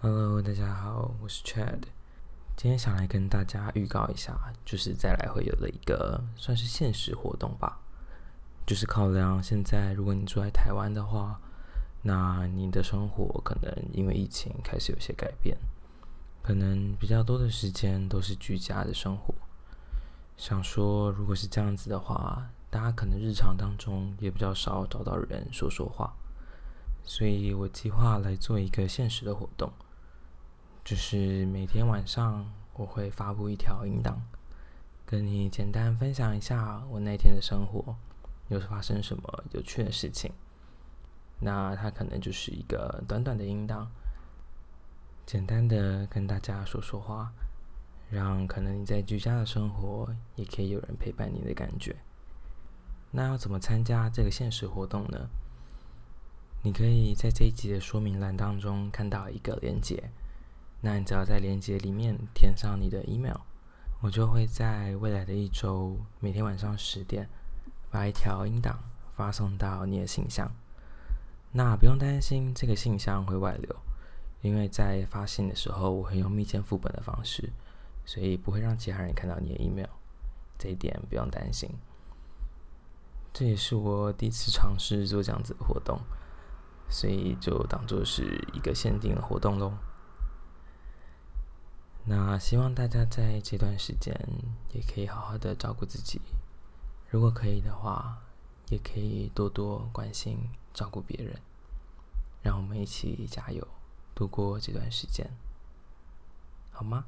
Hello，大家好，我是 Chad。今天想来跟大家预告一下，就是再来会有的一个算是现实活动吧。就是考量现在，如果你住在台湾的话，那你的生活可能因为疫情开始有些改变，可能比较多的时间都是居家的生活。想说，如果是这样子的话，大家可能日常当中也比较少找到人说说话，所以我计划来做一个现实的活动。就是每天晚上我会发布一条音档，跟你简单分享一下我那天的生活，又是发生什么有趣的事情。那它可能就是一个短短的音档，简单的跟大家说说话，让可能你在居家的生活也可以有人陪伴你的感觉。那要怎么参加这个现实活动呢？你可以在这一集的说明栏当中看到一个链接。那你只要在链接里面填上你的 email，我就会在未来的一周每天晚上十点把一条音档发送到你的信箱。那不用担心这个信箱会外流，因为在发信的时候我会用密件副本的方式，所以不会让其他人看到你的 email，这一点不用担心。这也是我第一次尝试做这样子的活动，所以就当做是一个限定的活动喽。那希望大家在这段时间也可以好好的照顾自己，如果可以的话，也可以多多关心照顾别人，让我们一起加油度过这段时间，好吗？